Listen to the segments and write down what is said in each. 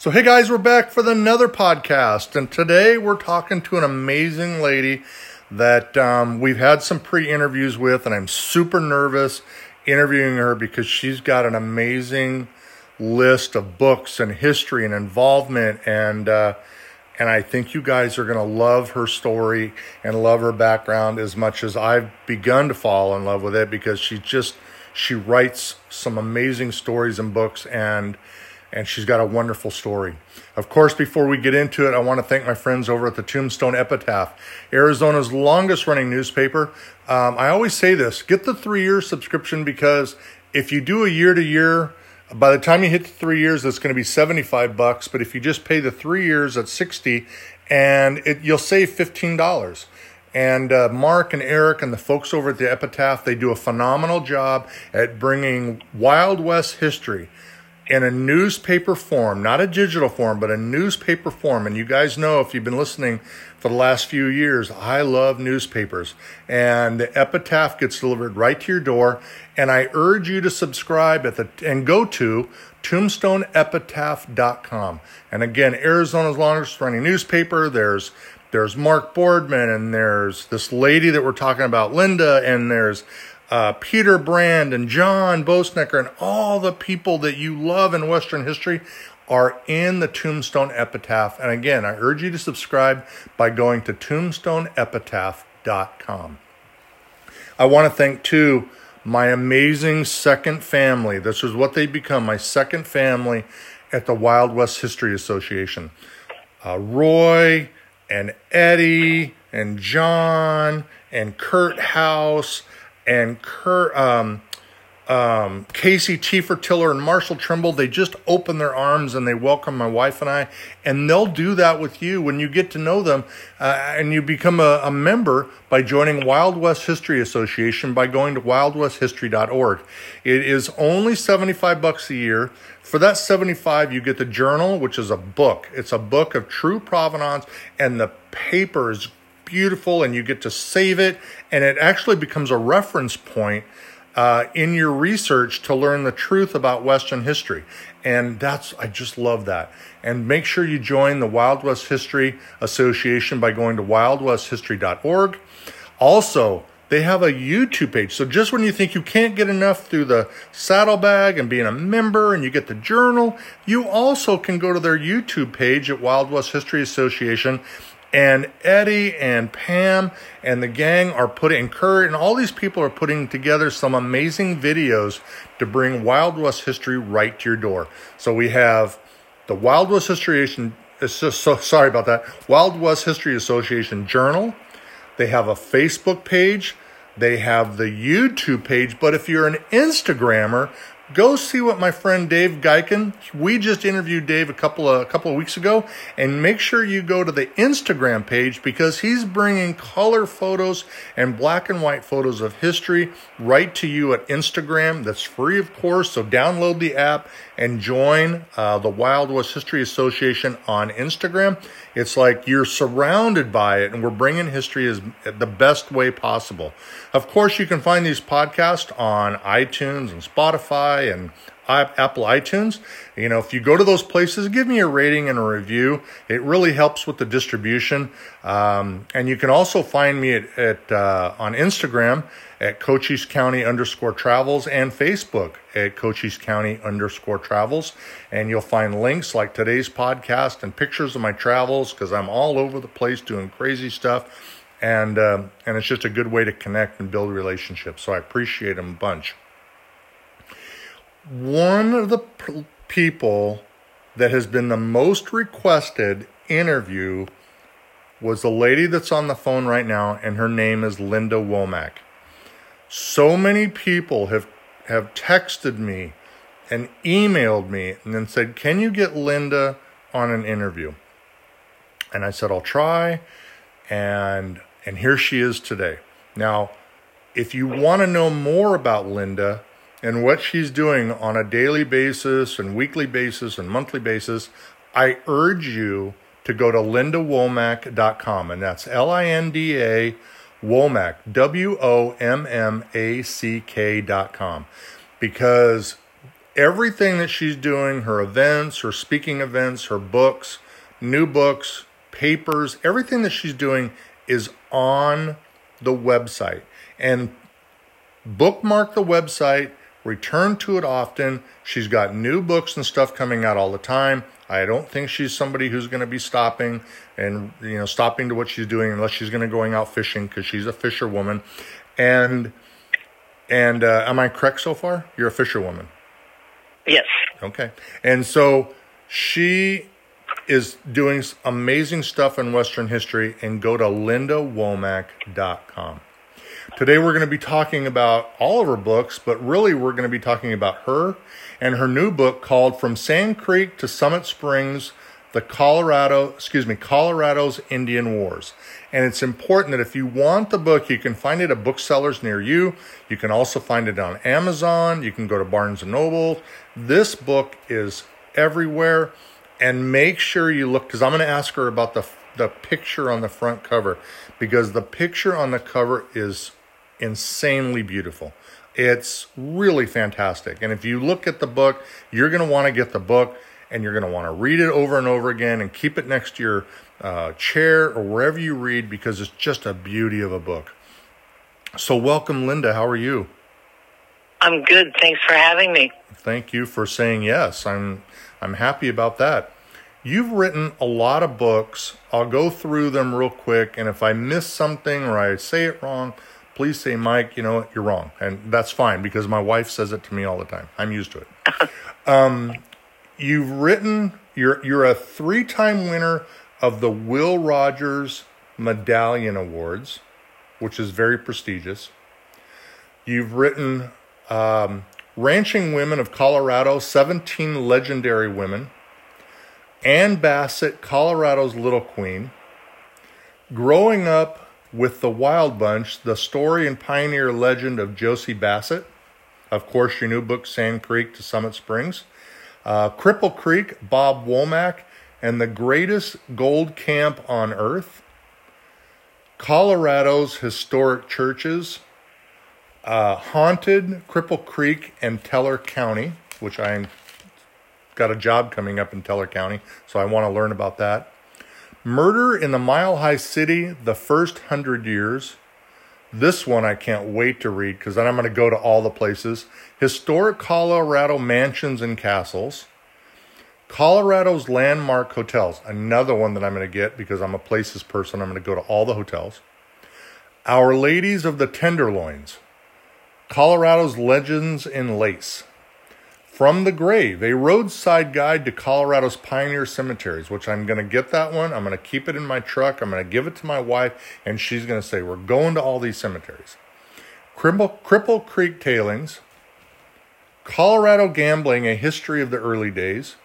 So, hey guys, we're back for another podcast, and today we're talking to an amazing lady that um, we've had some pre interviews with, and I'm super nervous interviewing her because she's got an amazing list of books and history and involvement, and uh, and I think you guys are going to love her story and love her background as much as I've begun to fall in love with it because she just she writes some amazing stories and books and and she's got a wonderful story. Of course, before we get into it, I want to thank my friends over at the Tombstone Epitaph, Arizona's longest running newspaper. Um, I always say this get the three year subscription because if you do a year to year, by the time you hit the three years, it's going to be 75 bucks. But if you just pay the three years at 60, and it, you'll save $15. And uh, Mark and Eric and the folks over at the Epitaph, they do a phenomenal job at bringing Wild West history in a newspaper form, not a digital form, but a newspaper form. And you guys know if you've been listening for the last few years, I love newspapers. And the epitaph gets delivered right to your door. And I urge you to subscribe at the and go to tombstoneepitaph.com. And again, Arizona's longest running newspaper. There's there's Mark Boardman and there's this lady that we're talking about, Linda, and there's uh, Peter Brand and John Boessenecker and all the people that you love in Western history are in the Tombstone Epitaph. And again, I urge you to subscribe by going to tombstoneepitaph.com. I want to thank too my amazing second family. This is what they become my second family at the Wild West History Association. Uh, Roy and Eddie and John and Kurt House and Kurt, um, um, Casey Tefertiller and Marshall Trimble, they just open their arms and they welcome my wife and I. And they'll do that with you when you get to know them uh, and you become a, a, member by joining Wild West History Association by going to wildwesthistory.org. It is only 75 bucks a year. For that 75, you get the journal, which is a book. It's a book of true provenance and the paper is beautiful and you get to save it and it actually becomes a reference point uh, in your research to learn the truth about Western history. And that's, I just love that. And make sure you join the Wild West History Association by going to wildwesthistory.org. Also, they have a YouTube page. So just when you think you can't get enough through the saddlebag and being a member and you get the journal, you also can go to their YouTube page at Wild West History Association and Eddie and Pam and the gang are putting, and Kurt and all these people are putting together some amazing videos to bring Wild West history right to your door. So we have the Wild West History, it's uh, just so sorry about that, Wild West History Association Journal. They have a Facebook page. They have the YouTube page. But if you're an Instagrammer, go see what my friend Dave Geiken. We just interviewed Dave a couple of a couple of weeks ago, and make sure you go to the Instagram page because he's bringing color photos and black and white photos of history right to you at Instagram. That's free, of course. So download the app and join uh, the Wild West History Association on Instagram. It's like you're surrounded by it, and we're bringing history as the best way possible. Of course, you can find these podcasts on iTunes and Spotify and Apple iTunes. You know, if you go to those places, give me a rating and a review. It really helps with the distribution. Um, and you can also find me at, at uh, on Instagram at Cochise County underscore travels and Facebook at Cochise County underscore travels. And you'll find links like today's podcast and pictures of my travels because I'm all over the place doing crazy stuff. And, uh, and it's just a good way to connect and build relationships. So I appreciate them a bunch one of the p- people that has been the most requested interview was the lady that's on the phone right now, and her name is Linda Wommack. So many people have have texted me and emailed me and then said, "Can you get Linda on an interview?" And I said, "I'll try." And and here she is today. Now, if you want to know more about Linda, and what she's doing on a daily basis and weekly basis and monthly basis, I urge you to go to lindawommack.com. And that's L I N D A Wommack, W O M M A C K.com. Because everything that she's doing, her events, her speaking events, her books, new books, papers, everything that she's doing is on the website. And bookmark the website, return to it often. She's got new books and stuff coming out all the time. I don't think she's somebody who's going to be stopping and you know stopping to what she's doing unless she's going to going out fishing because she's a fisherwoman. And and uh, am I correct so far? You're a fisherwoman. Yes. Okay. And so she is doing amazing stuff in Western history and go to lindawommack.com. Today we're going to be talking about all of her books, but really we're going to be talking about her and her new book called From Sand Creek to Summit Springs the Colorado, excuse me, Colorado's Indian Wars. And it's important that if you want the book, you can find it at booksellers near you. You can also find it on Amazon. You can go to Barnes and Noble. This book is everywhere. And make sure you look, because I'm going to ask her about the, the picture on the front cover, because the picture on the cover is insanely beautiful. It's really fantastic. And if you look at the book, you're going to want to get the book and you're going to want to read it over and over again and keep it next to your uh, chair or wherever you read because it's just a beauty of a book. So, welcome, Linda. How are you? I'm good. Thanks for having me. Thank you for saying yes. I'm I'm happy about that. You've written a lot of books. I'll go through them real quick, and if I miss something or I say it wrong, please say, Mike, you know, what, you're wrong. And that's fine because my wife says it to me all the time. I'm used to it. um, you've written you're you're a three-time winner of the Will Rogers Medallion Awards, which is very prestigious. You've written um, Ranching Women of Colorado, 17 Legendary Women, Ann Bassett, Colorado's Cattle Queen, Growing Up with the Wild Bunch, the story and pioneer legend of Josie Bassett. Of course, your new book, Sand Creek to Summit Springs. Uh, Cripple Creek, Bob Womack, and the greatest gold camp on earth. Colorado's historic churches, uh, haunted Cripple Creek and Teller County, which I got a job coming up in Teller County, so I want to learn about that. Murder in the Mile High City, the first hundred years. This one I can't wait to read because then I'm going to go to all the places. Historic Colorado mansions and castles. Colorado's landmark hotels, another one that I'm going to get because I'm a places person. I'm going to go to all the hotels. Our Ladies of the Tenderloins. Colorado's Legends in Lace. From the Grave, a roadside guide to Colorado's pioneer cemeteries, which I'm going to get that one. I'm going to keep it in my truck. I'm going to give it to my wife, and she's going to say, We're going to all these cemeteries. Cripple, Cripple Creek Tailings, Colorado Gambling, a history of the early days,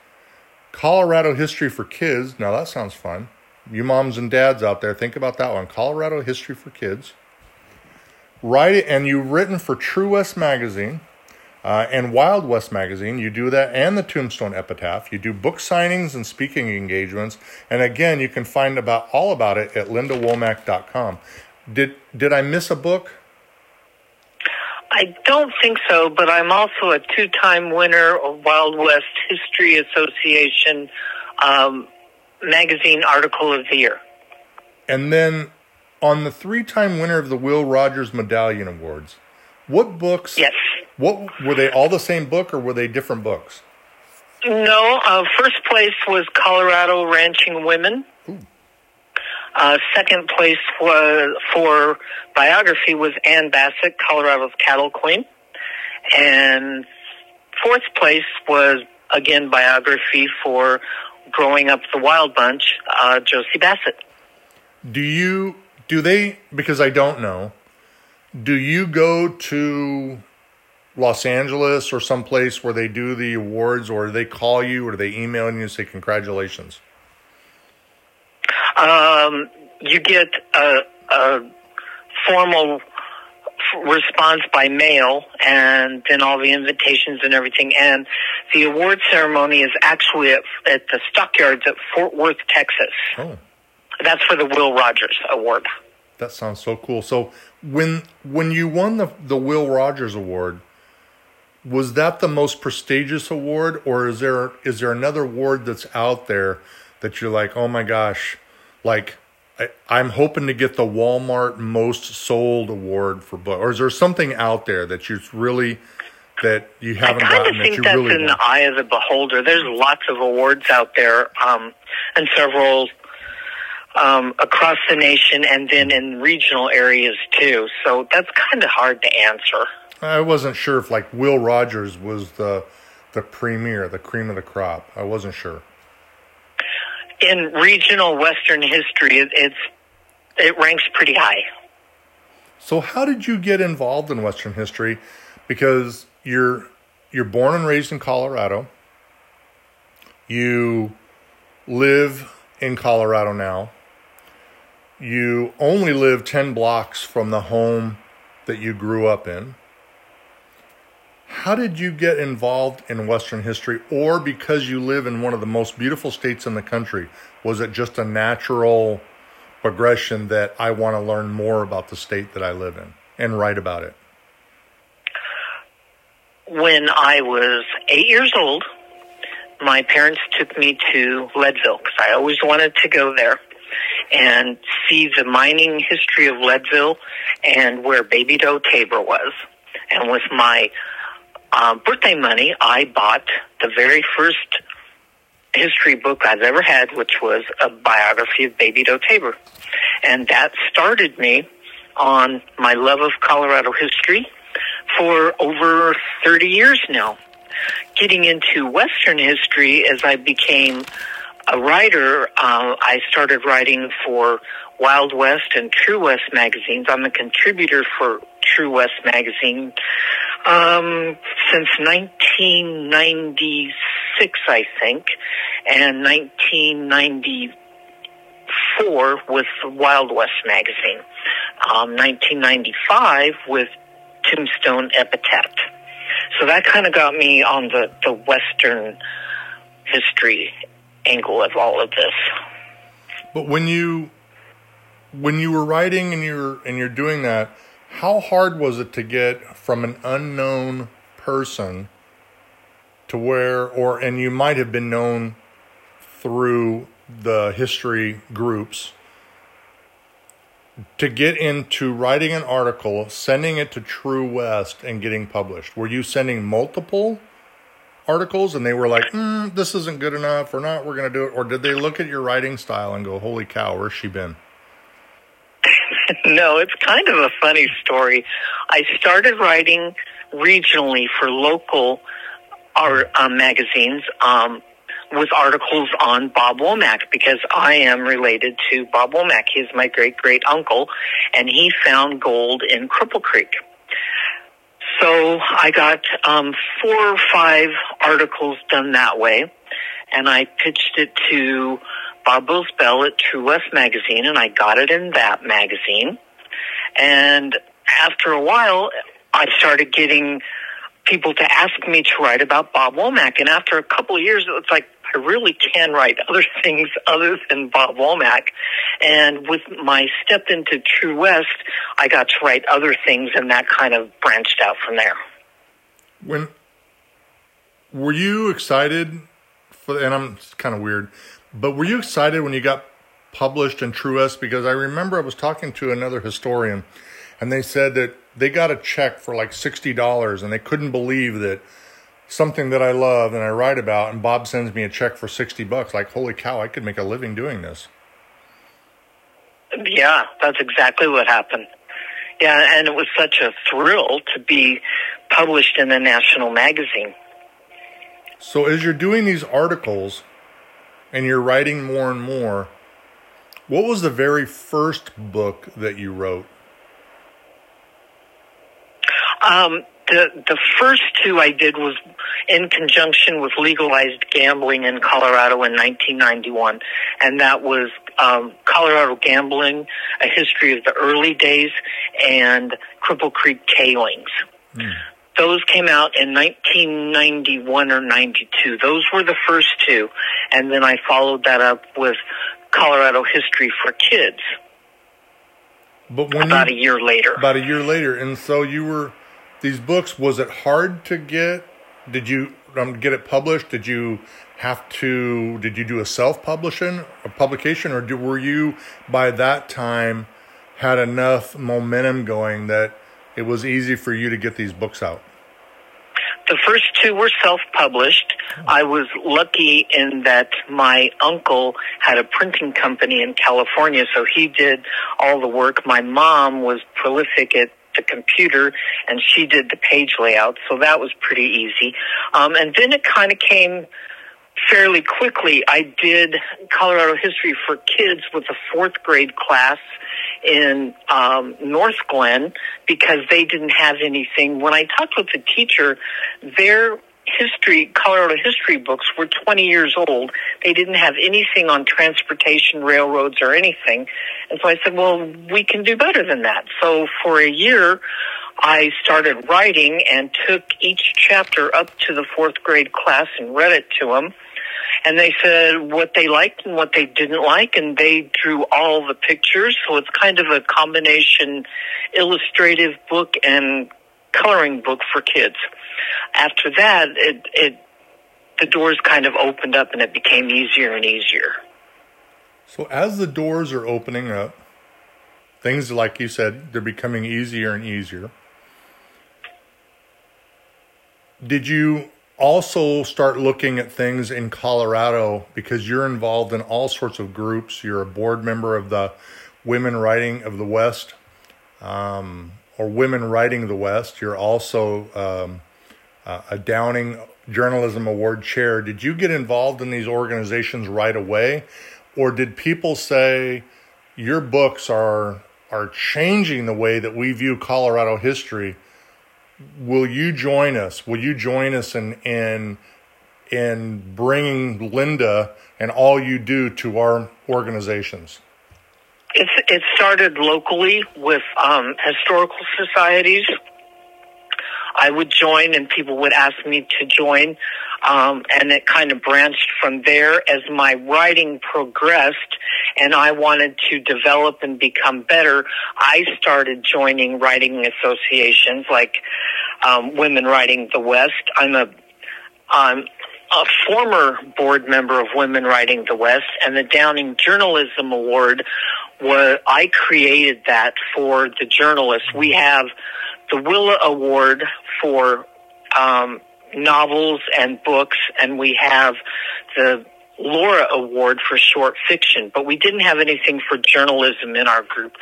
Colorado History for Kids. Now that sounds fun. You moms and dads out there, think about that one. Colorado History for Kids. Write it, and you've written for True West Magazine. Uh, and Wild West Magazine, you do that, and the Tombstone Epitaph. You do book signings and speaking engagements. And again, you can find about all about it at lindawommack.com. Did did I miss a book? I don't think so, but I'm also a two-time winner of Wild West History Association um, magazine article of the year. And then on the three-time winner of the Will Rogers Medallion Awards, what books? Yes. What were they all the same book or were they different books? No, uh, first place was Colorado Ranching Women. Uh, second place was for biography was Ann Bassett, Colorado's Cattle Queen, and fourth place was again biography for growing up the Wild Bunch, uh, Josie Bassett. Do you do they? Because I don't know. Do you go to Los Angeles or someplace where they do the awards, or do they call you, or do they email you and say congratulations? Um, you get a, a formal response by mail and then all the invitations and everything. And the award ceremony is actually at, at the Stockyards at Fort Worth, Texas. Oh. That's for the Will Rogers Award. That sounds so cool. So when when you won the the Will Rogers Award, was that the most prestigious award, or is there is there another award that's out there that you're like, oh my gosh, like I, I'm hoping to get the Walmart most sold award for book, or is there something out there that you really that you haven't I gotten kind of that think that's really in want? the eye of the beholder. There's lots of awards out there, um, and several um, across the nation, and then in regional areas too. So that's kind of hard to answer. I wasn't sure if like Will Rogers was the the premier, the cream of the crop. I wasn't sure. In regional Western history, it, it's it ranks pretty high. So how did you get involved in Western history? Because you're you're born and raised in Colorado. You live in Colorado now. You only live 10 blocks from the home that you grew up in. How did you get involved in Western history, or because you live in one of the most beautiful states in the country, was it just a natural progression that I want to learn more about the state that I live in and write about it? When I was eight years old, my parents took me to Leadville because I always wanted to go there and see the mining history of Leadville and where Baby Doe Tabor was. And with my um, birthday money, I bought the very first history book I've ever had, which was a biography of Baby Doe Tabor. And that started me on my love of Colorado history for over 30 years now. Getting into Western history as I became a writer, uh, I started writing for Wild West and True West magazines. I'm a contributor for True West magazine um, since 1996, I think, and 1994 with Wild West magazine. Um, 1995 with Tombstone Epitaph. So that kind of got me on the, the Western history angle of all of this. But when you when you were writing and you're and you're doing that, how hard was it to get from an unknown person to where or and you might have been known through the history groups to get into writing an article, sending it to True West and getting published? Were you sending multiple articles and they were like, mm, this isn't good enough or not, we're going to do it? Or did they look at your writing style and go, holy cow, where's she been? no, it's kind of a funny story. I started writing regionally for local art um, magazines um, with articles on Bob Womack because I am related to Bob Womack. He's my great great uncle, and he found gold in Cripple Creek. So I got um, four or five articles done that way, and I pitched it to Bob Bell at True West magazine, and I got it in that magazine. And after a while, I started getting people to ask me to write about Bob Womack. And after a couple of years, it's like, I really can write other things other than Bob Womack. And with my step into True West, I got to write other things, and that kind of branched out from there. When were you excited for? And I'm kind of weird, but were you excited when you got published in True West? Because I remember I was talking to another historian, and they said that they got a check for like sixty dollars, and they couldn't believe that something that I love and I write about, and Bob sends me a check for sixty bucks. Like, holy cow, I could make a living doing this. Yeah, that's exactly what happened. Yeah, and it was such a thrill to be published in a national magazine. So, as you're doing these articles and you're writing more and more, what was the very first book that you wrote? Um, the the first two I did was in conjunction with legalized gambling in Colorado in 1991, and that was um, Colorado gambling, a history of the early days, and Cripple Creek tailings. Mm. Those came out in 1991 or 92. Those were the first two, and then I followed that up with Colorado history for kids. But when about you, a year later, about a year later, and so you were these books was it hard to get? Did you um, get it published? Did you have to? Did you do a self publishing, a publication, or do, were you by that time had enough momentum going that it was easy for you to get these books out? The first two were self-published. I was lucky in that my uncle had a printing company in California, so he did all the work. My mom was prolific at the computer and she did the page layout, so that was pretty easy. Um, and then it kind of came fairly quickly. I did Colorado history for kids with a fourth grade class in um, North Glen because they didn't have anything. When I talked with the teacher, their history, Colorado history books were 20 years old. They didn't have anything on transportation, railroads, or anything. And so I said, well, we can do better than that. So for a year, I started writing and took each chapter up to the fourth grade class and read it to them and they said what they liked and what they didn't like, and they drew all the pictures. So it's kind of a combination illustrative book and coloring book for kids. After that, it, it the doors kind of opened up and it became easier and easier. So as the doors are opening up, things like you said, they're becoming easier and easier. Did you also start looking at things in Colorado because you're involved in all sorts of groups. You're a board member of the Women Writing of the West um, or Women Writing the West. You're also um, uh, a Downing Journalism Award chair. Did you get involved in these organizations right away? Or did people say your books are are changing the way that we view Colorado history will you join us? Will you join us in in in bringing Linda and all you do to our organizations? It's, it started locally with um, historical societies. I would join, and people would ask me to join, um, and it kind of branched from there as my writing progressed, and I wanted to develop and become better. I started joining writing associations like um, Women Writing the West. I'm a I'm a former board member of Women Writing the West, and the Downing Journalism Award was I created that for the journalists. We have the Willa Award for um, novels and books, and we have the Laura Award for short fiction, but we didn't have anything for journalism in our group.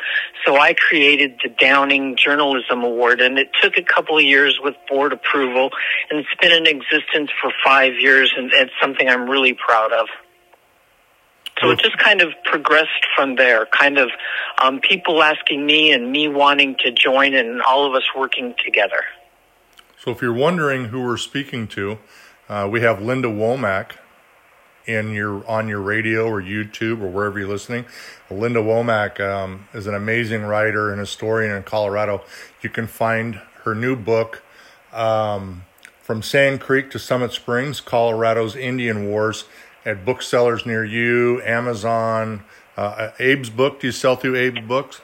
So I created the Downing Journalism Award, and it took a couple of years with board approval, and it's been in existence for five years, and it's something I'm really proud of. So it just kind of progressed from there, kind of um, people asking me and me wanting to join, and all of us working together. So if you're wondering who we're speaking to, uh, we have Linda Wommack in your on your radio or YouTube or wherever you're listening. Linda Wommack um, is an amazing writer and historian in Colorado. You can find her new book, um, From Sand Creek to Summit Springs Colorado's Indian Wars, at booksellers near you, Amazon. Uh, Abe's book. Do you sell through Abe's books?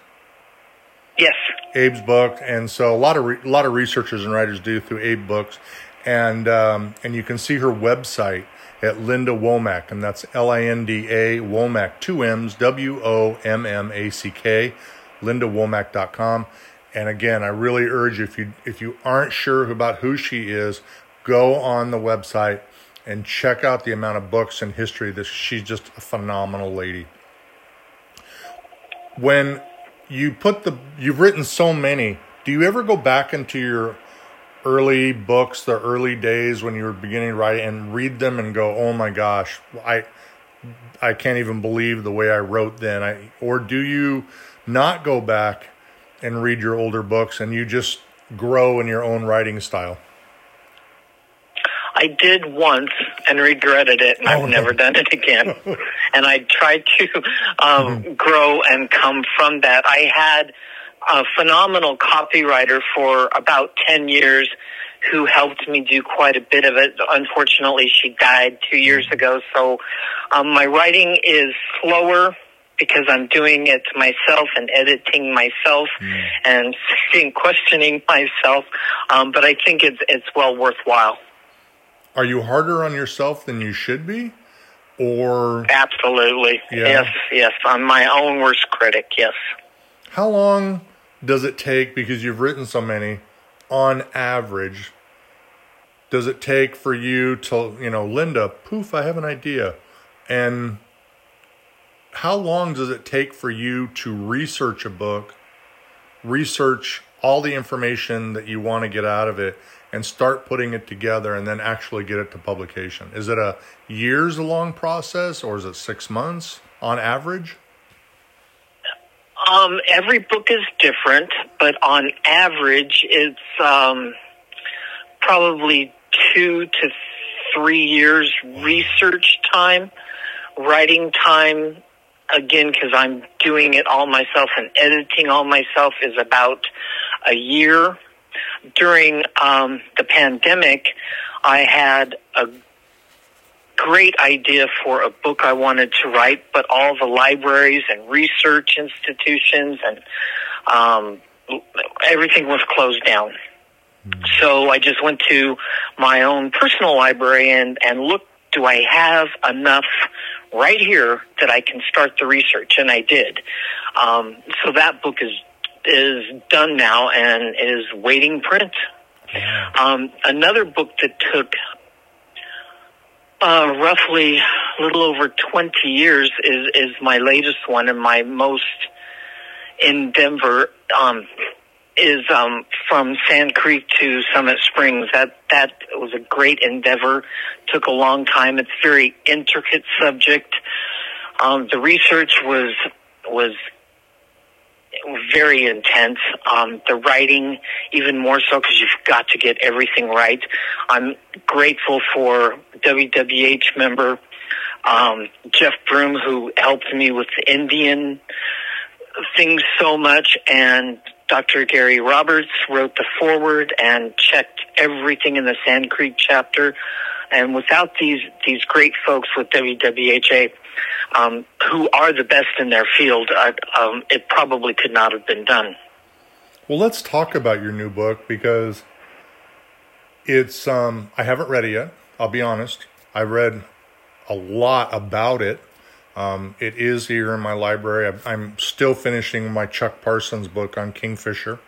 Yes. Abe's book, and so a lot of re- a lot of researchers and writers do through Abe books, and um, and you can see her website at Linda Wommack, and that's L I N D A Wommack, two M's, W O M M A C K, lindawommack.com. And again, I really urge you, if you if you aren't sure about who she is, go on the website and check out the amount of books and history that she's just a phenomenal lady. When you put the you've written so many, do you ever go back into your early books, the early days when you were beginning to write, and read them and go, "Oh my gosh, I I can't even believe the way I wrote then." I, or do you not go back and read your older books and you just grow in your own writing style? I did once and regretted it, and oh, I've never done it again. and I tried to um, mm-hmm. grow and come from that. I had a phenomenal copywriter for about 10 years who helped me do quite a bit of it. Unfortunately, she died two years mm-hmm. ago, so um, my writing is slower because I'm doing it myself and editing myself mm. and questioning myself. Um, but I think it's it's well worthwhile. Are you harder on yourself than you should be? Or absolutely, yeah. yes, yes. I'm my own worst critic. Yes. How long does it take because you've written so many? On average, does it take for you to you know, Linda? Poof! I have an idea, and how long does it take for you to research a book, research all the information that you want to get out of it, and start putting it together and then actually get it to publication? Is it a years long process or is it six months on average? Um, every book is different, but on average, it's um, probably two to three years research time, writing time. Again, because I'm doing it all myself and editing all myself is about a year during um, the pandemic, I had a great idea for a book I wanted to write, but all the libraries and research institutions and um, everything was closed down. Mm-hmm. So I just went to my own personal library and, and looked, do I have enough right here that I can start the research? And I did. Um, so that book is is done now and is waiting print. Um, another book that took uh, roughly a little over 20 years is, is my latest one and my most in Denver um, is um, from Sand Creek to Summit Springs. That that was a great endeavor. Took a long time. It's a very intricate subject. Um, the research was was very intense. Um, the writing, even more so, because you've got to get everything right. I'm grateful for WWH member um, Jeff Broome, who helped me with the Indian things so much, and Dr. Gary Roberts wrote the foreword and checked everything in the Sand Creek chapter. And without these these great folks with WWHA, um, who are the best in their field, uh, um, it probably could not have been done. Well, let's talk about your new book because it's. Um, I haven't read it yet. I'll be honest. I read a lot about it. Um, it is here in my library. I'm still finishing my Chuck Parsons book on King Fisher.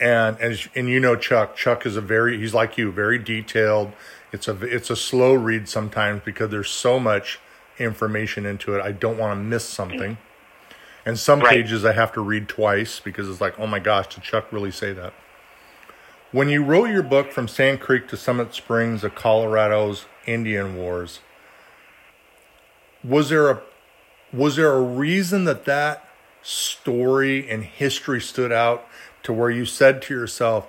And as and you know Chuck, Chuck is a very he's like you, very detailed. It's a it's a slow read sometimes because there's so much information into it. I don't want to miss something. And some right. pages I have to read twice because it's like, oh my gosh, did Chuck really say that? When you wrote your book from Sand Creek to Summit Springs of Colorado's Indian Wars, was there a was there a reason that that story and history stood out to where you said to yourself,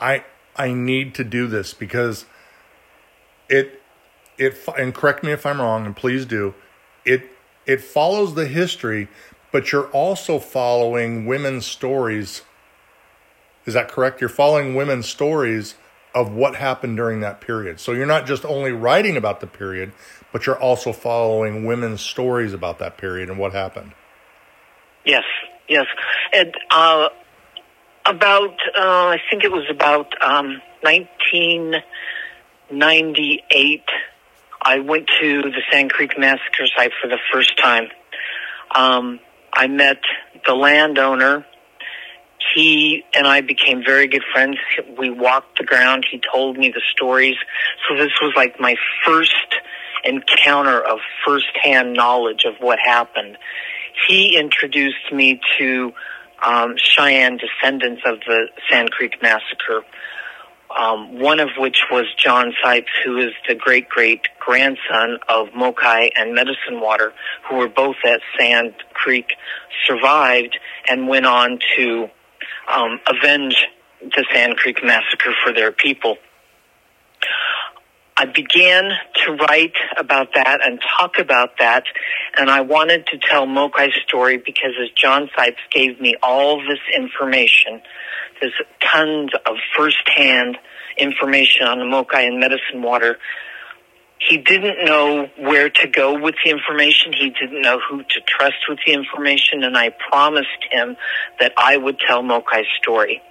I I need to do this because it it and correct me if I'm wrong, and please do. It it follows the history, but you're also following women's stories. Is that correct? You're following women's stories of what happened during that period. So you're not just only writing about the period, but you're also following women's stories about that period and what happened. Yes, yes. And uh, about, uh, I think it was about um, 1998 I went to the Sand Creek Massacre site for the first time. Um, I met the landowner. He and I became very good friends. We walked the ground. He told me the stories. So this was like my first encounter of firsthand knowledge of what happened. He introduced me to um, Cheyenne descendants of the Sand Creek Massacre um, one of which was John Sipes, who is the great great grandson of Mokai and Medicine Water, who were both at Sand Creek, survived and went on to um, avenge the Sand Creek massacre for their people. I began to write about that and talk about that, and I wanted to tell Mokai's story because as John Sipes gave me all this information, there's tons of firsthand information on the Mokai and Medicine Water. he didn't know where to go with the information. He didn't know who to trust with the information, and I promised him that I would tell Mokai's story.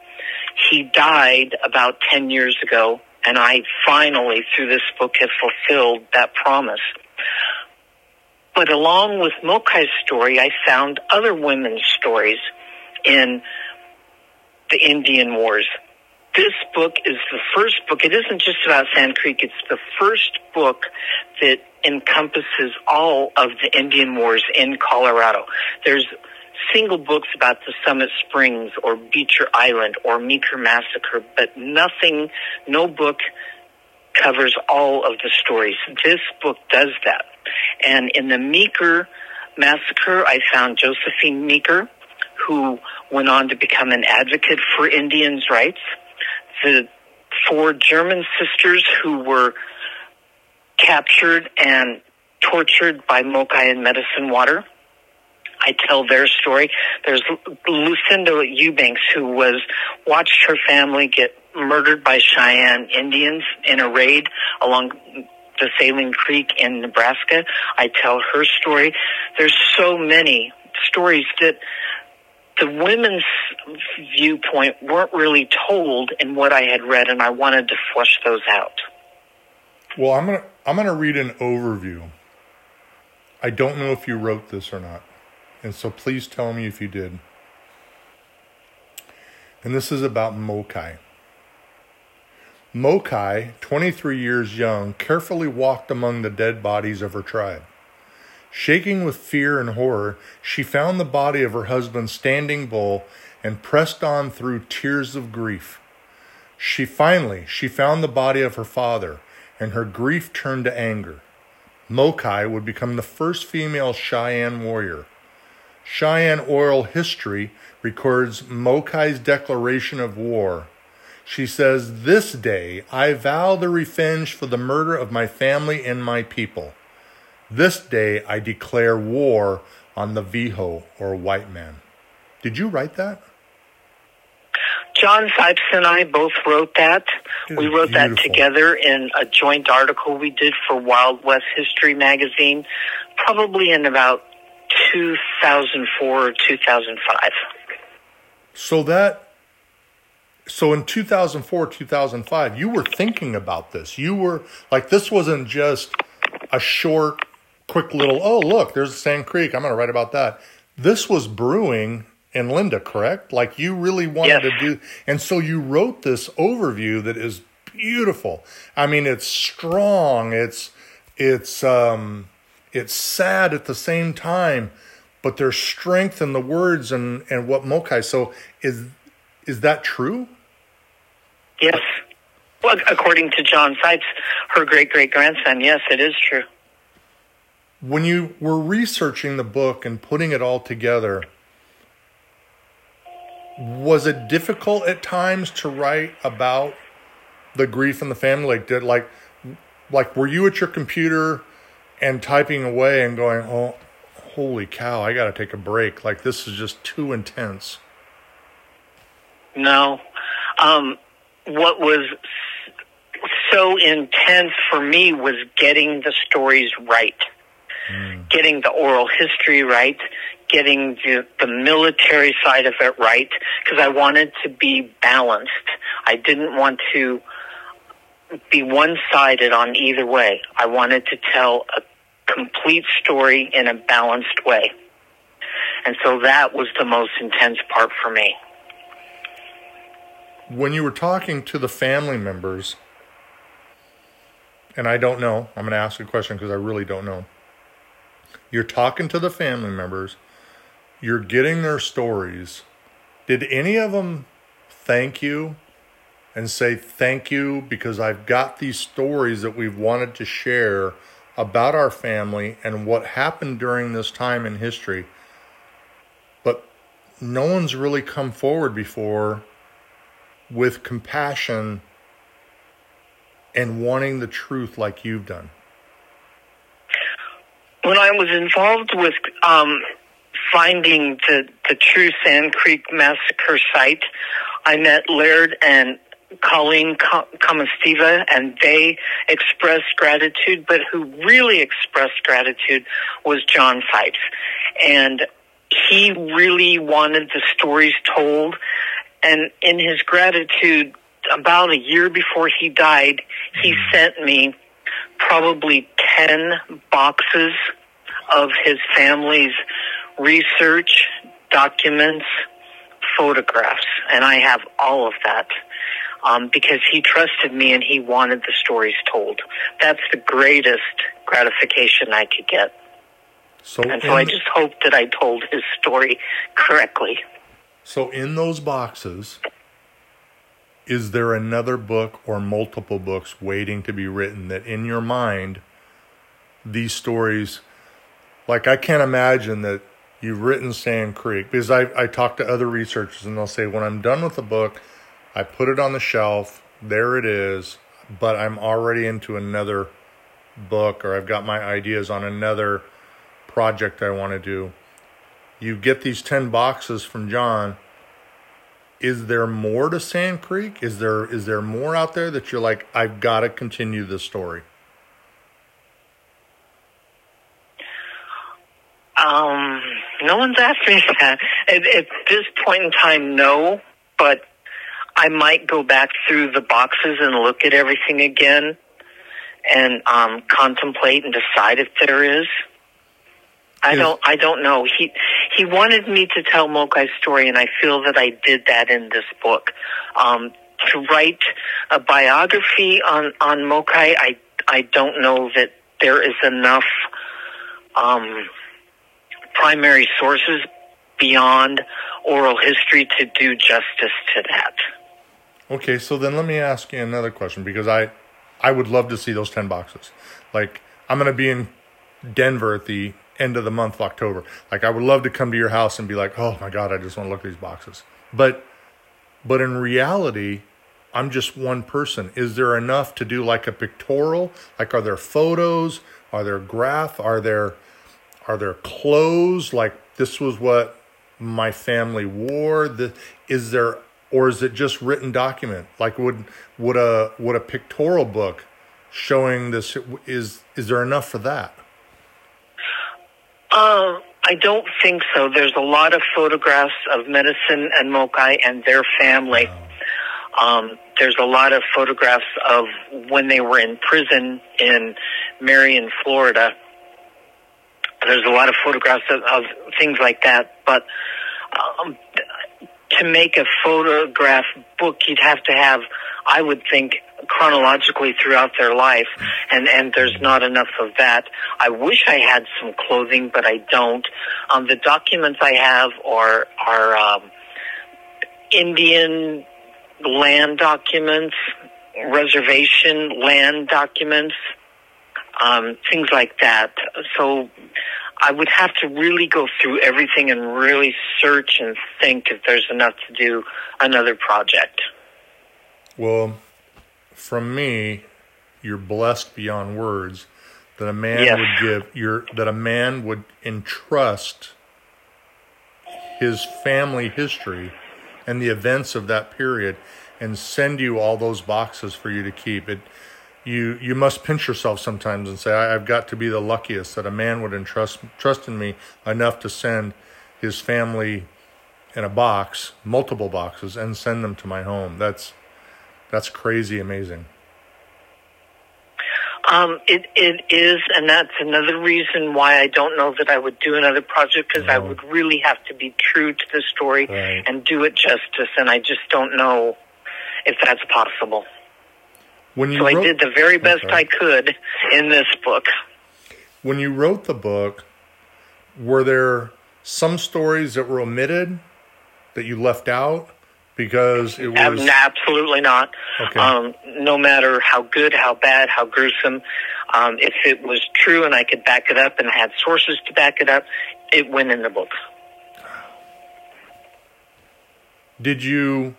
He died about 10 years ago, and I finally, through this book, have fulfilled that promise. But along with Mokai's story, I found other women's stories in the Indian Wars this book is the first book. It isn't just about Sand Creek. It's the first book that encompasses all of the Indian Wars in Colorado. There's single books about the Summit Springs or Beecher Island or Meeker Massacre, but nothing, no book covers all of the stories. This book does that. And in the Meeker Massacre, I found Josephine Meeker, who went on to become an advocate for Indians' rights the four German sisters who were captured and tortured by Mokai and Medicine Water. I tell their story. There's Lucinda Eubanks, who was watched her family get murdered by Cheyenne Indians in a raid along the Saline Creek in Nebraska. I tell her story. There's so many stories that the women's viewpoint weren't really told in what I had read, and I wanted to flush those out. Well, I'm gonna I'm gonna read an overview. I don't know if you wrote this or not, and so please tell me if you did. And this is about Mokai. Mokai, 23 years young, carefully walked among the dead bodies of her tribe. Shaking with fear and horror, she found the body of her husband's standing bull and pressed on through tears of grief. She finally she found the body of her father, and her grief turned to anger. Mokai would become the first female Cheyenne warrior. Cheyenne oral history records Mokai's declaration of war. She says, This day I vow the revenge for the murder of my family and my people. This day I declare war on the Viho or white man. Did you write that? John Sipes and I both wrote that. We wrote beautiful. that together in a joint article we did for Wild West History magazine, probably in about 2004 or 2005. So that so in 2004 2005 you were thinking about this you were like this wasn't just a short quick little, oh, look, there's Sand Creek. I'm going to write about that. This was brewing in Linda, correct? Like you really wanted yes. to do, and so you wrote this overview that is beautiful. I mean, it's strong. It's it's um it's sad at the same time, but there's strength in the words and and what Mokai. So is is that true? Yes. Well, according to John Sipes, her great great grandson, yes, it is true when you were researching the book and putting it all together, was it difficult at times to write about the grief in the family? Like, did like, like, were you at your computer and typing away and going, "Oh, holy cow, I got to take a break. Like, this is just too intense." No, um, what was so intense for me was getting the stories right mm. getting the oral history right, getting the, the military side of it right, because I wanted to be balanced. I didn't want to be one sided on either way. I wanted to tell a complete story in a balanced way. And so that was the most intense part for me. When you were talking to the family members, and I don't know, I'm going to ask a question because I really don't know. You're talking to the family members. You're getting their stories. Did any of them thank you and say thank you because I've got these stories that we've wanted to share about our family and what happened during this time in history? But no one's really come forward before with compassion and wanting the truth like you've done when I was involved with um, finding the the true Sand Creek massacre site, I met Laird and Colleen Cometsevah, and they expressed gratitude, but who really expressed gratitude was John Sipes. And he really wanted the stories told. And in his gratitude, about a year before he died, he mm-hmm. sent me probably 10 boxes of his family's research, documents, photographs. And I have all of that um, because he trusted me and he wanted the stories told. That's the greatest gratification I could get. So and so I just hope that I told his story correctly. So in those boxes, is there another book or multiple books waiting to be written that in your mind these stories like I can't imagine that you've written Sand Creek because I I talk to other researchers and they'll say when I'm done with the book I put it on the shelf. There it is. But I'm already into another book or I've got my ideas on another project I want to do. You get these 10 boxes from John. Is there more to Sand Creek? Is there is there more out there that you're like I've got to continue the story? Um, no one's asked me that. At, at this point in time, no. But I might go back through the boxes and look at everything again and um, contemplate and decide if there is. I yes. don't. I don't know. He he wanted me to tell Mokai's story, and I feel that I did that in this book. Um, to write a biography on on Mokai, I I don't know that there is enough um, primary sources beyond oral history to do justice to that. Okay, so then let me ask you another question because I I would love to see those 10 boxes. Like I'm to be in Denver at the end of the month of October. Like I would love to come to your house and be like, "Oh my god, I just want to look at these boxes." But but in reality, I'm just one person. Is there enough to do like a pictorial? Like are there photos? Are there graph? Are there are there clothes? Like this was what my family wore. The, is there or is it just written document? Like would would a would a pictorial book showing this is is there enough for that? Um, I don't think so. There's a lot of photographs of Medicine and Mokai and their family. Wow. Um, there's a lot of photographs of when they were in prison in Marion, Florida. There's a lot of photographs of, of things like that, but um, to make a photograph book, you'd have to have, I would think, chronologically throughout their life, and and there's not enough of that. I wish I had some clothing, but I don't. Um, the documents I have are are um, Indian land documents, reservation land documents, um, things like that. So I would have to really go through everything and really search and think if there's enough to do another project. Well, from me, you're blessed beyond words that a man yes. would give your that a man would entrust his family history and the events of that period and send you all those boxes for you to keep. It you you must pinch yourself sometimes and say, I, have got to be the luckiest that a man would entrust trust in me enough to send his family in a box, multiple boxes, and send them to my home. That's that's crazy amazing. Um, it it is, and that's another reason why I don't know that I would do another project because no. I would really have to be true to the story right. and do it justice, and I just don't know if that's possible. When you so wrote, I did the very best okay. I could in this book. When you wrote the book, were there some stories that were omitted that you left out because it was absolutely not. Okay. Um, no matter how good, how bad, how gruesome, um, if it was true and I could back it up and I had sources to back it up, it went in the book. Did you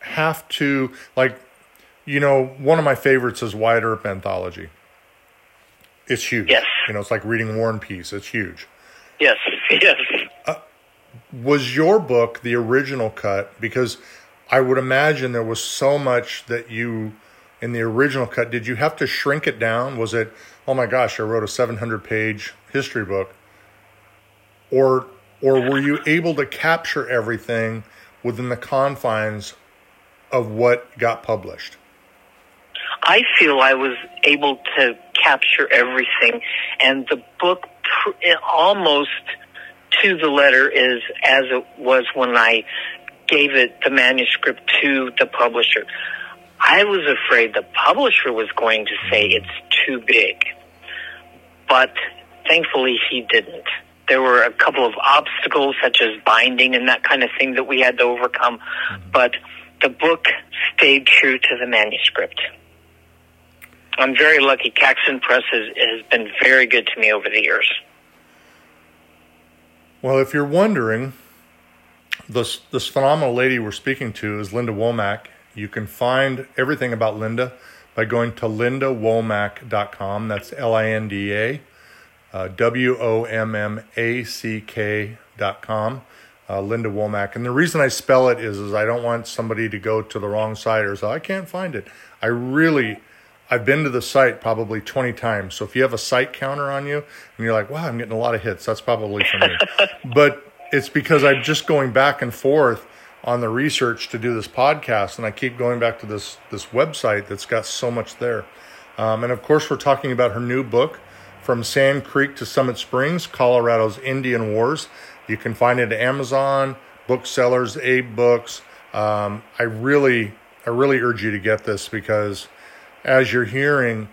have to like you know, one of my favorites is Wyatt Earp Anthology. It's huge. Yes. You know, it's like reading War and Peace. It's huge. Yes. Yes. Uh, was your book the original cut? Because I would imagine there was so much that you in the original cut. Did you have to shrink it down? Was it, oh my gosh, I wrote a 700 page history book? Or, or were you able to capture everything within the confines of what got published? I feel I was able to capture everything, and the book almost to the letter is as it was when I gave it the manuscript to the publisher. I was afraid the publisher was going to say it's too big, but thankfully he didn't. There were a couple of obstacles, such as binding and that kind of thing, that we had to overcome, mm-hmm. but the book stayed true to the manuscript. I'm very lucky. Caxton Press has, has been very good to me over the years. Well, if you're wondering, this this phenomenal lady we're speaking to is Linda Wommack. You can find everything about Linda by going to lindawommack.com. That's L I N D A uh, W O M M A C K.com. Uh, Linda Wommack. And the reason I spell it is, is I don't want somebody to go to the wrong site or say, I can't find it. I really, I've been to the site probably 20 times. So if you have a site counter on you and you're like, wow, I'm getting a lot of hits, that's probably for me. but it's because I'm just going back and forth on the research to do this podcast, and I keep going back to this this website that's got so much there. Um, and of course, we're talking about her new book, From Sand Creek to Summit Springs: Colorado's Indian Wars. You can find it at Amazon, booksellers, Abe Books. Um, I really, I really urge you to get this because, as you're hearing,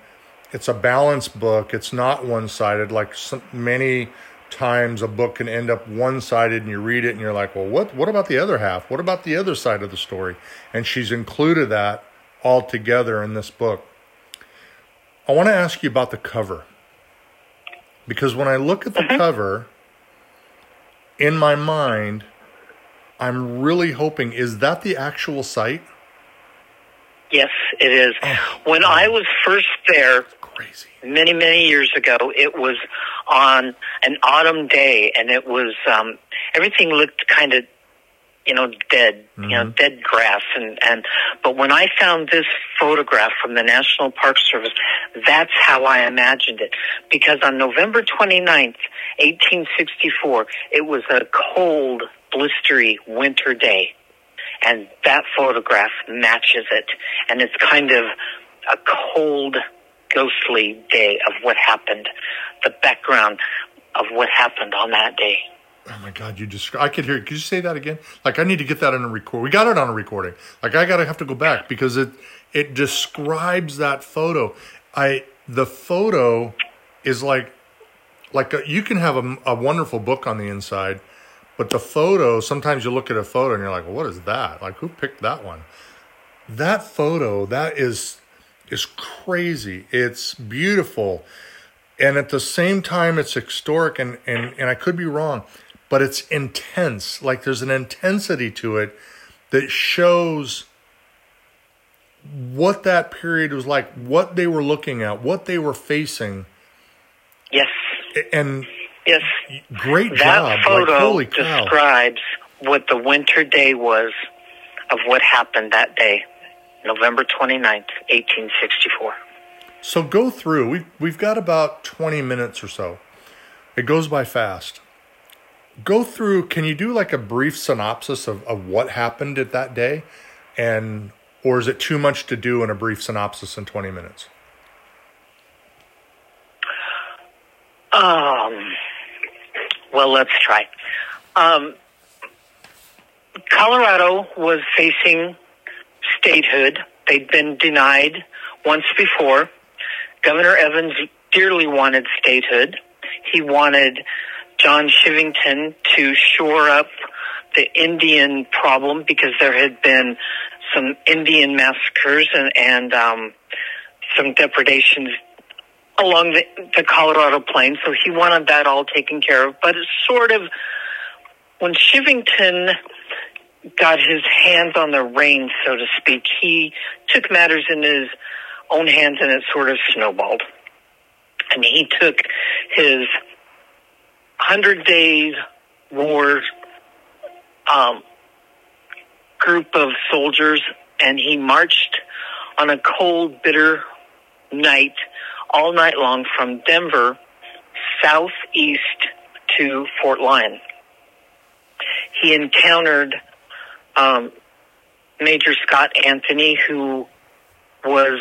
it's a balanced book. It's not one-sided. Like so many times a book can end up one-sided and you read it and you're like well what what about the other half? What about the other side of the story? And she's included that all together in this book. I want to ask you about the cover. Because when i look at the mm-hmm. cover in my mind i'm really hoping is that the actual site yes it is oh, when i was first there crazy. Many, many years ago, it was on an autumn day, and it was um, everything looked kind of, you know, dead, mm-hmm. you know, mm-hmm. dead grass, and and. But when I found this photograph from the National Park Service, that's how I imagined it. Because on November 29th, 1864, it was a cold, blistery winter day and that photograph matches it. And it's kind of a cold ghostly day of what happened, the background of what happened on that day. Oh my God! You just I could hear. Could you say that again? Like I need to get that on a record. We got it on a recording. Like I gotta have to go back because it it describes that photo. I the photo is like like a, you can have a, a wonderful book on the inside, but the photo sometimes you look at a photo and you're like, well, what is that? Like who picked that one? That photo that is is crazy. It's beautiful. And at the same time, it's historic, and, and, and I could be wrong, but it's intense. Like there's an intensity to it that shows what that period was like, what they were looking at, what they were facing. Yes. And yes, great that job. That photo like, describes what the winter day was of what happened that day. November 29th, 1864. So go through. We've, we've got about 20 minutes or so. It goes by fast. Go through, can you do like a brief synopsis of, of what happened at that day? And, or is it too much to do in a brief synopsis in 20 minutes? Um, well, let's try. Um, Colorado was facing statehood. They'd been denied once before. Governor Evans dearly wanted statehood. He wanted John Chivington to shore up the Indian problem because there had been some Indian massacres and, and um, some depredations along the, the Colorado plains. So he wanted that all taken care of. But it's sort of when Chivington got his hands on the reins, so to speak. He took matters in his own hands and it sort of snowballed. And he took his hundred days war um, group of soldiers, and he marched on a cold, bitter night all night long from Denver southeast to Fort Lyon. He encountered um, Major Scott Anthony, who was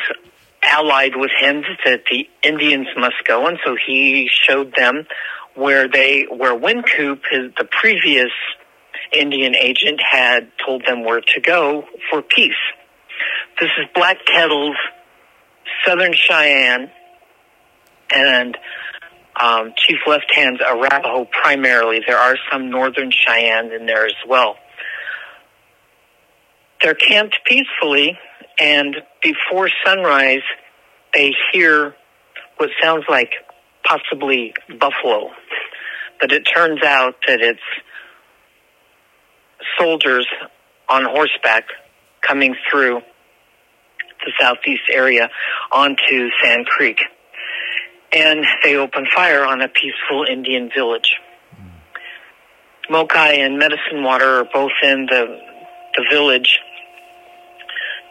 allied with him that the Indians must go, and so he showed them where they where Wynkoop, his, the previous Indian agent, had told them where to go for peace. This is Black Kettle's Southern Cheyenne and um, Chief Left Hand's Arapaho primarily. There are some Northern Cheyenne in there as well. They're camped peacefully, and before sunrise, they hear what sounds like possibly buffalo. But it turns out that it's soldiers on horseback coming through the southeast area onto Sand Creek. And they open fire on a peaceful Indian village. Mokai and Medicine Water are both in the, the village.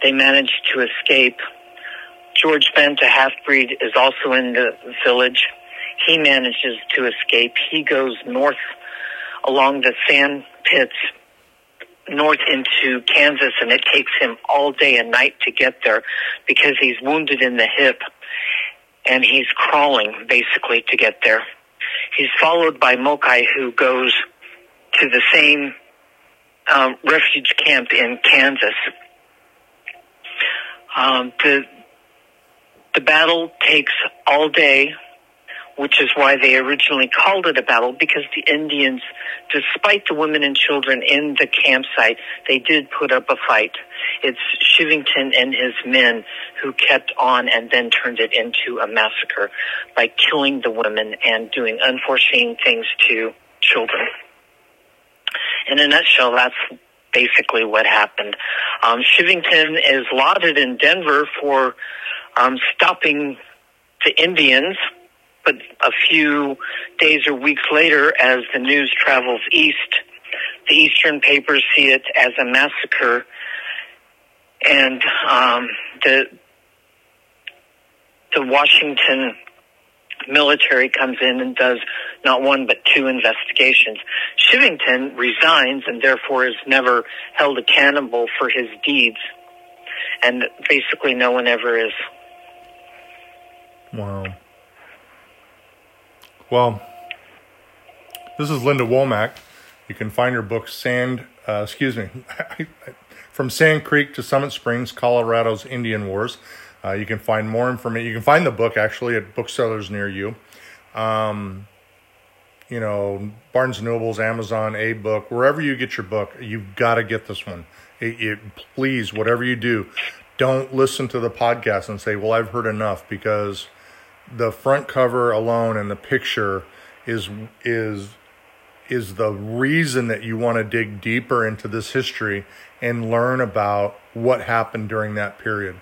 They manage to escape. George Bent, a half breed, is also in the village. He manages to escape. He goes north along the sand pits north into Kansas, and it takes him all day and night to get there because he's wounded in the hip and he's crawling basically to get there. He's followed by Mokai, who goes to the same um, refuge camp in Kansas. Um, the the battle takes all day which is why they originally called it a battle because the Indians, despite the women and children in the campsite, they did put up a fight. It's Chivington and his men who kept on and then turned it into a massacre by killing the women and doing unforeseen things to children. In a nutshell, that's basically what happened. Um, Chivington is lauded in Denver for um, stopping the Indians but a few days or weeks later, as the news travels east, the eastern papers see it as a massacre, and um, the the Washington military comes in and does not one but two investigations. Chivington resigns and therefore is never held accountable for his deeds, and basically no one ever is. Wow. Well, this is Linda Wommack. You can find her book, Sand, uh, excuse me, From Sand Creek to Summit Springs, Colorado's Indian Wars. Uh, you can find more information. You can find the book actually at booksellers near you. Um, you know, Barnes and Nobles, Amazon, A Book, wherever you get your book, you've got to get this one. It, it, please, whatever you do, don't listen to the podcast and say, "Well, I've heard enough," because the front cover alone and the picture is is is the reason that you want to dig deeper into this history and learn about what happened during that period.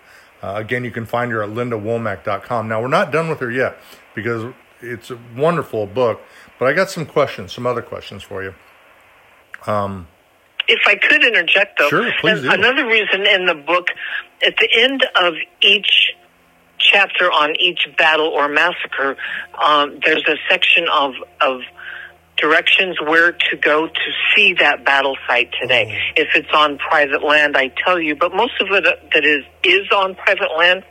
Uh, again, you can find her at lindawommack.com. Now, we're not done with her yet because it's a wonderful book, but I got some questions, some other questions for you. Um, if I could interject, though, sure, please do. another reason in the book, at the end of each chapter on each battle or massacre, um, there's a section of of directions where to go to see that battle site today. Mm. If it's on private land, I tell you, but most of it that is is on private land.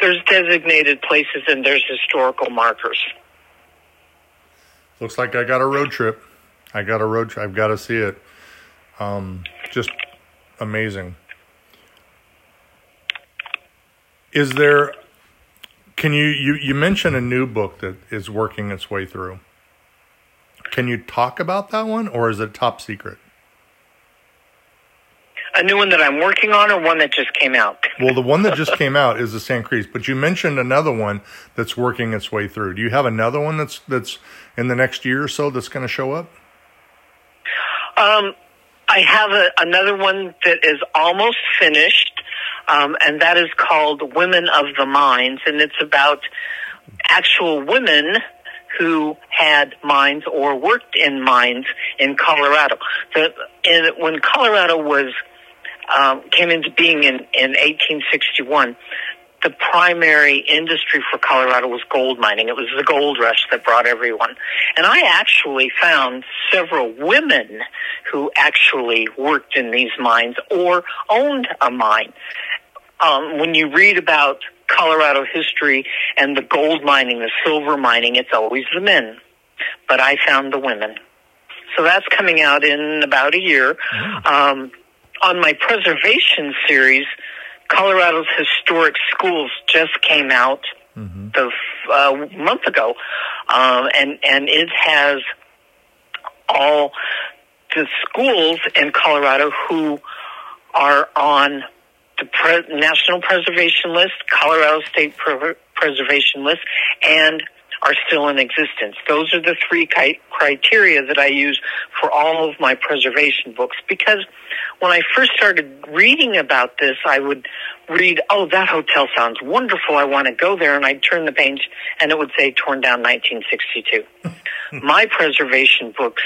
There's designated places and there's historical markers. Looks like I got a road trip. I got a road trip. I've got to see it. Um, just amazing. Is there can you, you you mentioned a new book that is working its way through? Can you talk about that one, or is it top secret? A new one that I'm working on, or one that just came out? well, the one that just came out is the San Creek, but you mentioned another one that's working its way through. Do you have another one that's that's in the next year or so that's going to show up? Um, I have a, another one that is almost finished um, and that is called Women of the Mines, and it's about actual women who had mines or worked in mines in Colorado. The, when Colorado was um, came into being in, in 1861, the primary industry for Colorado was gold mining. It was the gold rush that brought everyone. And I actually found several women who actually worked in these mines or owned a mine. Um, when you read about Colorado history and the gold mining, the silver mining, it's always the men. But I found the women. So that's coming out in about a year. Um, on my preservation series, Colorado's historic schools just came out mm-hmm. the uh, month ago, um, and and it has all the schools in Colorado who are on the Pre- National Preservation List, Colorado State Pre- Preservation List, and are still in existence. Those are the three criteria that I use for all of my preservation books because when I first started reading about this, I would read, oh, that hotel sounds wonderful. I want to go there. And I'd turn the page and it would say torn down 1962. my preservation books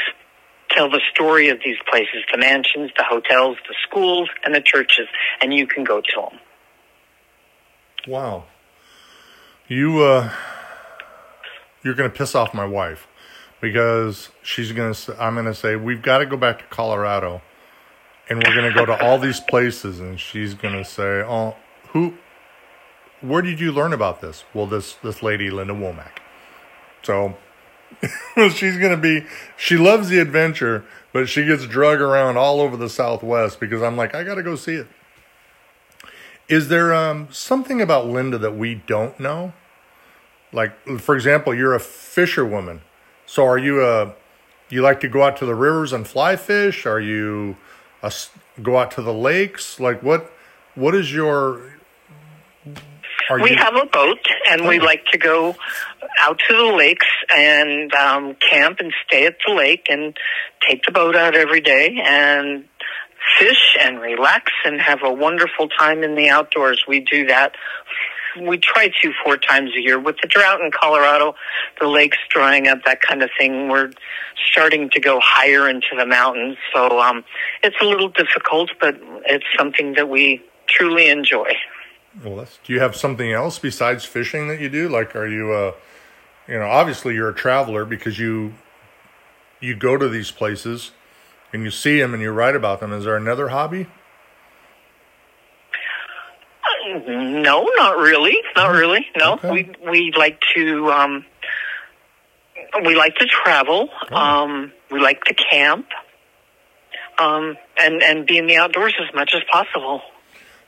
tell the story of these places, the mansions, the hotels, the schools, and the churches, and you can go to them. Wow. You, uh, you're going to piss off my wife because she's going to, I'm going to say, we've got to go back to Colorado and we're going to go to all these places. And she's going to say, oh, who, where did you learn about this? Well, this, this lady, Linda Wommack. So she's going to be, she loves the adventure, but she gets drug around all over the Southwest because I'm like, I got to go see it. Is there um, something about Linda that we don't know? Like, for example, you're a fisherwoman. So are you a, you like to go out to the rivers and fly fish? Are you a, go out to the lakes? Like what, what is your, we you... have a boat and oh. we like to go out to the lakes and um, camp and stay at the lake and take the boat out every day and fish and relax and have a wonderful time in the outdoors. We do that we try to four times a year. With the drought in Colorado, the lakes drying up, that kind of thing, we're starting to go higher into the mountains. So um, it's a little difficult, but it's something that we truly enjoy. Well, that's, do you have something else besides fishing that you do? Like, are you, uh, you know, obviously you're a traveler because you you go to these places and you see them and you write about them. Is there another hobby? No, not really. Not mm-hmm. really. No, okay. we we like to um, we like to travel. Oh. Um, we like to camp, um, and and be in the outdoors as much as possible.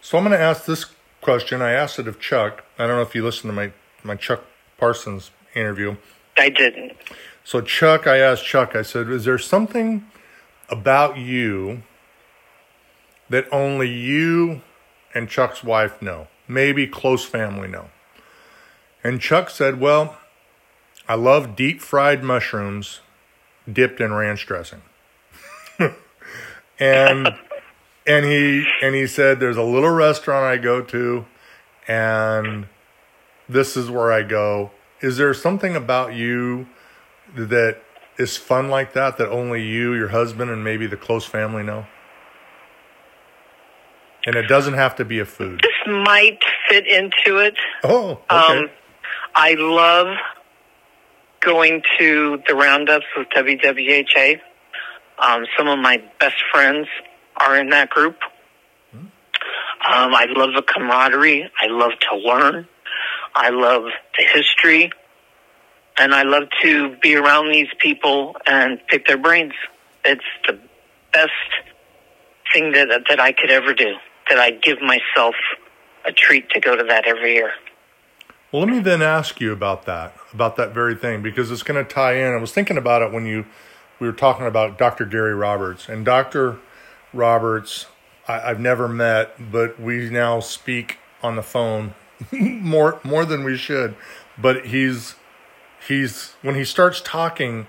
So I'm going to ask this question. I asked it of Chuck. I don't know if you listened to my my Chuck Parsons interview. I didn't. So Chuck, I asked Chuck. I said, "Is there something about you that only you and Chuck's wife know. Maybe close family know. And Chuck said, Well, I love deep fried mushrooms dipped in ranch dressing. and and he and he said there's a little restaurant I go to and this is where I go. Is there something about you that is fun like that that only you, your husband, and maybe the close family know? And it doesn't have to be a food. This might fit into it. Oh, okay. Um, I love going to the roundups with WWHA. Um, some of my best friends are in that group. Um, I love the camaraderie. I love to learn. I love the history. And I love to be around these people and pick their brains. It's the best thing that, that I could ever do that I give myself a treat to go to that every year. Well, let me then ask you about that, about that very thing, because it's going to tie in. I was thinking about it when you we were talking about Dr. Gary Roberts, and Dr. Roberts, I, have never met, but we now speak on the phone more more than we should. But he's he's when he starts talking,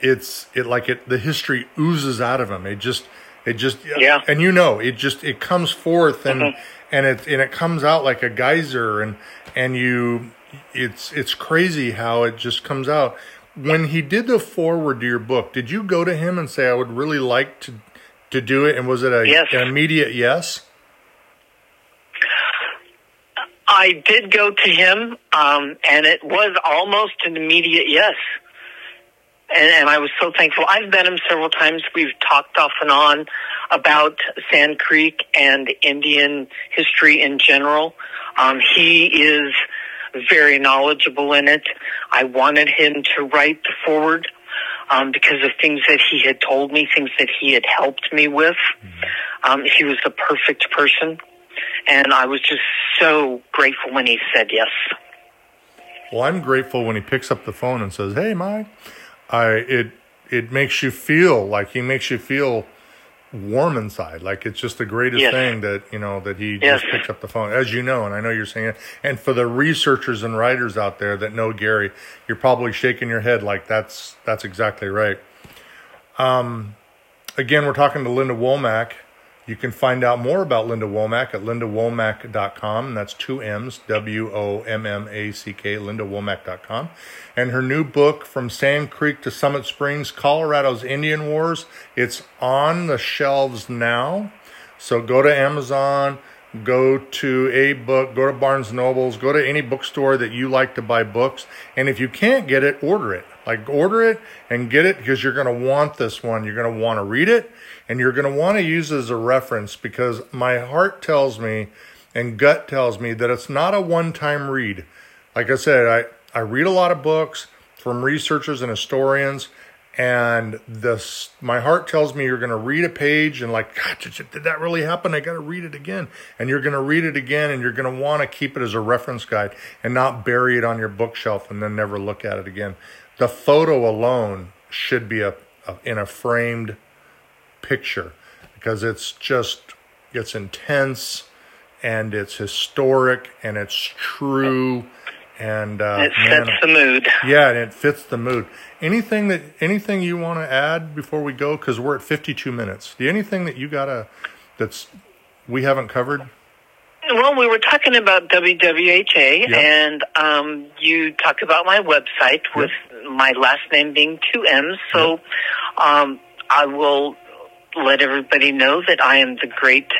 it's it like it the history oozes out of him. It just it just yeah, and you know, it just it comes forth and mm-hmm. and it and it comes out like a geyser and and you it's it's crazy how it just comes out. When he did the forward to your book, did you go to him and say, "I would really like to to do it? And was it a, Yes. an immediate yes? I did go to him, um, and it was almost an immediate yes. And, and I was so thankful. I've met him several times. We've talked off and on about Sand Creek and Indian history in general. Um, he is very knowledgeable in it. I wanted him to write the forward um, because of things that he had told me, things that he had helped me with. Um, he was the perfect person, and I was just so grateful when he said yes. Well, I'm grateful when he picks up the phone and says, "Hey, Mike." I it it makes you feel like he makes you feel warm inside. Like it's just the greatest Yes. thing that you know that he Yes. just picks up the phone, as you know, and I know you're saying it. And for the researchers and writers out there that know Gary, you're probably shaking your head like that's that's exactly right. Um, again, we're talking to Linda Wommack. You can find out more about Linda Wommack at lindawommack.com. That's two M's, W O M M A C K, lindawommack.com. And her new book, From Sand Creek to Summit Springs, Colorado's Indian Wars, it's on the shelves now. So go to Amazon, go to a book, go to Barnes Nobles, go to any bookstore that you like to buy books. And if you can't get it, order it. Like order it and get it because you're going to want this one. You're going to want to read it and you're going to want to use as a reference because my heart tells me and gut tells me that it's not a one-time read. Like I said, I, I read a lot of books from researchers and historians and this my heart tells me you're going to read a page and like God, did, did that really happen? I got to read it again. And you're going to read it again and you're going to want to keep it as a reference guide and not bury it on your bookshelf and then never look at it again. The photo alone should be a, a in a framed picture because it's just it's intense and it's historic and it's true and uh, It man, the mood. yeah, and it fits the mood. Anything that anything you want to add before we go? Because we're at fifty-two minutes. Do anything that you gotta that's we haven't covered? Well, we were talking about WWHA, Yeah. and um, you talked about my website with my last name being two M's. So um, I will let everybody know that I am the great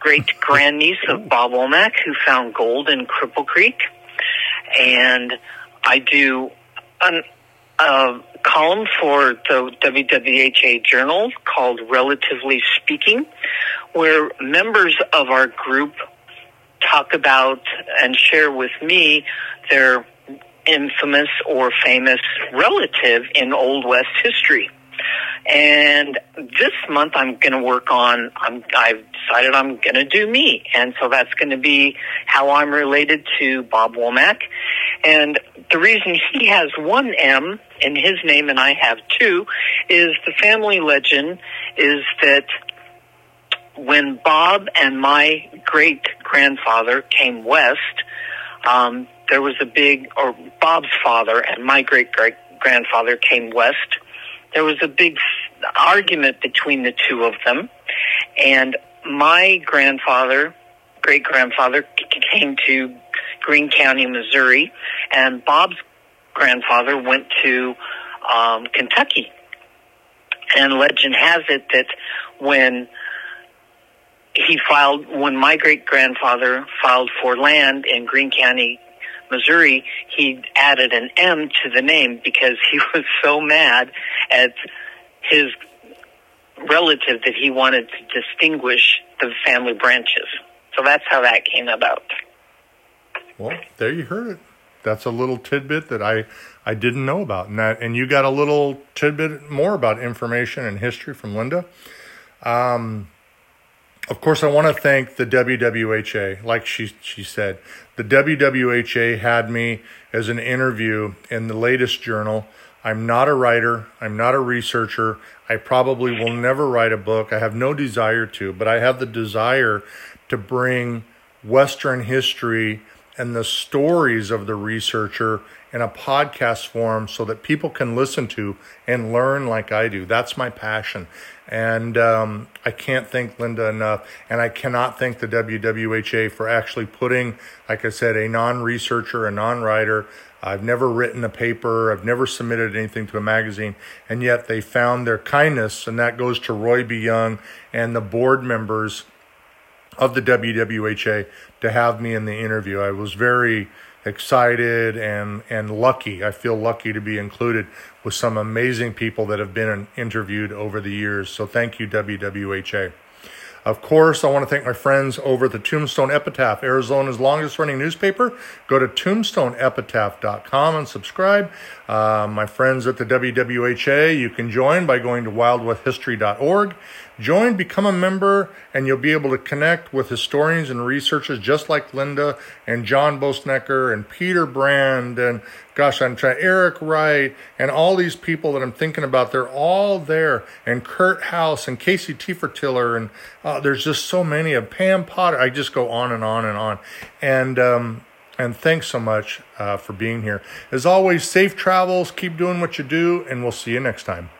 great grandniece of Bob Womack, who found gold in Cripple Creek, and I do an, a column for the WWHA Journal called Relatively Speaking, where members of our group talk about and share with me their infamous or famous relative in Old West history. And this month I'm going to work on, I'm, I've decided I'm going to do me. And so that's going to be how I'm related to Bob Womack. And the reason he has one M in his name and I have two is the family legend is that when Bob and my great grandfather came west, um, there was a big, or Bob's father and my great great grandfather came west. There was a big argument between the two of them, and my grandfather, great grandfather, came to Greene County, Missouri, and Bob's grandfather went to um, Kentucky. And legend has it that when he filed when my great grandfather filed for land in Greene County, Missouri, he added an M to the name because he was so mad at his relative that he wanted to distinguish the family branches. So that's how that came about. Well, there you heard it. That's a little tidbit that I I didn't know about, and that and you got a little tidbit more about information and history from Linda. Um, of course, I want to thank the WWHA. Like she she said, the WWHA had me as an interview in the latest journal. I'm not a writer. I'm not a researcher. I probably will never write a book. I have no desire to, but I have the desire to bring Western history and the stories of the researcher in a podcast form so that people can listen to and learn like I do. That's my passion. And um, I can't thank Linda enough. And I cannot thank the WWHA for actually putting, like I said, a non researcher, a non writer, I've never written a paper, I've never submitted anything to a magazine, and yet they found their kindness, and that goes to Roy B. Young and the board members of the WWHA to have me in the interview. I was very excited and and lucky. I feel lucky to be included with some amazing people that have been interviewed over the years. So thank you WWHA. Of course, I want to thank my friends over at the Tombstone Epitaph, Arizona's longest running newspaper. Go to tombstoneepitaph.com and subscribe. Uh, my friends at the WWHA, you can join by going to wildwesthistory.org. Join, become a member, and you'll be able to connect with historians and researchers just like Linda and John Boessenecker and Peter Brand and gosh, I'm trying Eric Wright and all these people that I'm thinking about. They're all there, and Kurt House and Casey Tefertiller, and uh, there's just so many of Pam Potter. I just go on and on and on, and um, and thanks so much uh, for being here. As always, safe travels. Keep doing what you do, and we'll see you next time.